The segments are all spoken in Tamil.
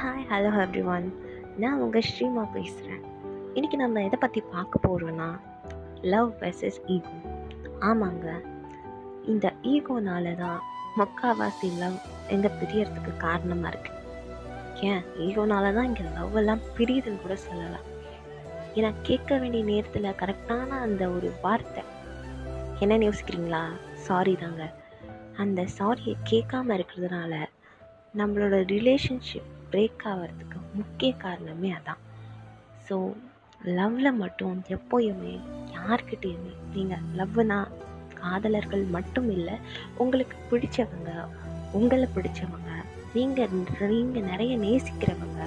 ஹாய் ஹலோ எவ்ரி ஒன் நான் உங்கள் ஸ்ரீமா பேசுகிறேன் இன்றைக்கி நம்ம எதை பற்றி பார்க்க போகிறோன்னா லவ் வெர்சஸ் ஈகோ ஆமாங்க. இந்த ஈகோனால தான் முக்காவாசி லவ் எங்கே பிரியறதுக்கு காரணமாக இருக்குது ஏன்? ஈகோனால தான் இங்கே லவ் எல்லாம் பிரியுதுன்னு கூட சொல்லலாம். ஏன்னா கேட்க வேண்டிய நேரத்தில் கரெக்டான அந்த ஒரு வார்த்தை. என்னன்னு யோசிக்கிறீங்களா? சாரி தாங்க. அந்த சாரியை கேட்காம இருக்கிறதுனால நம்மளோட ரிலேஷன்ஷிப் பிரேக் ஆகிறதுக்கு முக்கிய காரணமே அதான். ஸோ லவ்வில் மட்டும் எப்போயுமே யார்கிட்டேயுமே நீங்கள் லவ்னா காதலர்கள் மட்டும் இல்லை உங்களுக்கு பிடிச்சவங்க உங்களை பிடிச்சவங்க நீங்கள் நீங்கள் நிறைய நேசிக்கிறவங்க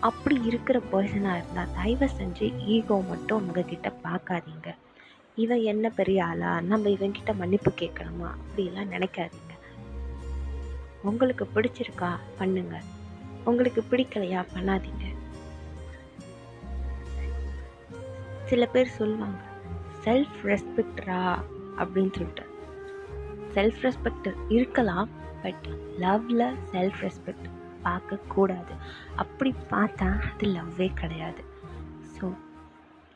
அப்படி இருக்கிற பர்சனாக இருந்தால் தயவு செஞ்சு ஈகோ மட்டும் உங்ககிட்ட பார்க்காதீங்க இவன் என்ன பெரிய ஆளா? நம்ம இவன்கிட்ட மன்னிப்பு கேட்கணுமா? அப்படிலாம் நினைக்காதீங்க. உங்களுக்கு பிடிச்சிருக்கா? பண்ணுங்க. உங்களுக்கு பிடிக்கலையா? பண்ணாதீங்க. சில பேர் சொல்லுவாங்க செல்ஃப் ரெஸ்பெக்டரா அப்படின்னு சொல்லிட்டு. செல்ஃப் ரெஸ்பெக்ட் இருக்கலாம் பட் லவ்வில் செல்ஃப் ரெஸ்பெக்ட் பார்க்கக்கூடாது. அப்படி பார்த்தா அது லவ்வே கிடையாது. ஸோ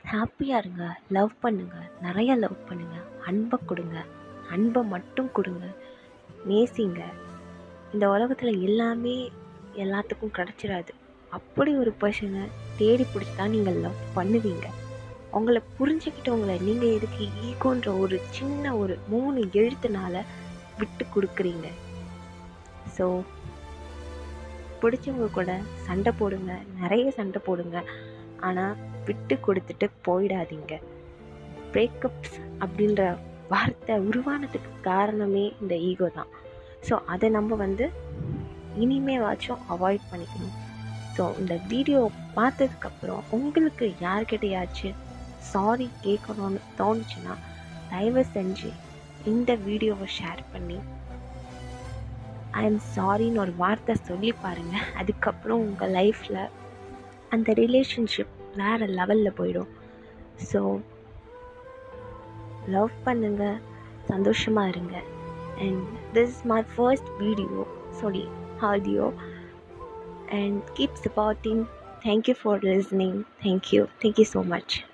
ஹாப்பியாக இருங்க லவ் பண்ணுங்கள் நிறைய லவ் பண்ணுங்கள் அன்பை கொடுங்க அன்பை மட்டும் கொடுங்க. நேசிங்க. இந்த உலகத்தில் எல்லாமே எல்லாத்துக்கும் கிடச்சிடாது அப்படி ஒரு பர்சனை தேடி பிடிச்சி தான் நீங்கள் லவ் பண்ணுவீங்க. அவங்கள புரிஞ்சுக்கிட்டவங்களை நீங்கள் எதுக்கு ஈகோன்ற ஒரு சின்ன ஒரு மூணு எழுத்துனால விட்டு கொடுக்குறீங்க. ஸோ பிடிச்சவங்க கூட சண்டை போடுங்க நிறைய சண்டை போடுங்க. ஆனால் விட்டு கொடுத்துட்டு போயிடாதீங்க. பிரேக்கப்ஸ் அப்படின்ற வார்த்தை உருவானதுக்கு காரணமே இந்த ஈகோ தான். ஸோ அதை நம்ம வந்து இனிமேவாச்சும் அவாய்ட் பண்ணிக்கணும். ஸோ இந்த வீடியோ பார்த்ததுக்கப்புறம் உங்களுக்கு யார்கிட்டையாச்சும் சாரி கேட்கணும்னு தோணுச்சுன்னா தயவு செஞ்சு இந்த வீடியோவை ஷேர் பண்ணி ஐ எம் சாரின்னு ஒரு வார்த்தை சொல்லி பாருங்கள் அதுக்கப்புறம் உங்கள் லைஃப்பில் அந்த ரிலேஷன்ஷிப் வேறு லெவலில் போயிடும். ஸோ லவ் பண்ணுங்கள் சந்தோஷமாக இருங்க. And this is my first video. Sorry audio. And keep supporting. Thank you for listening. Thank you. Thank you so much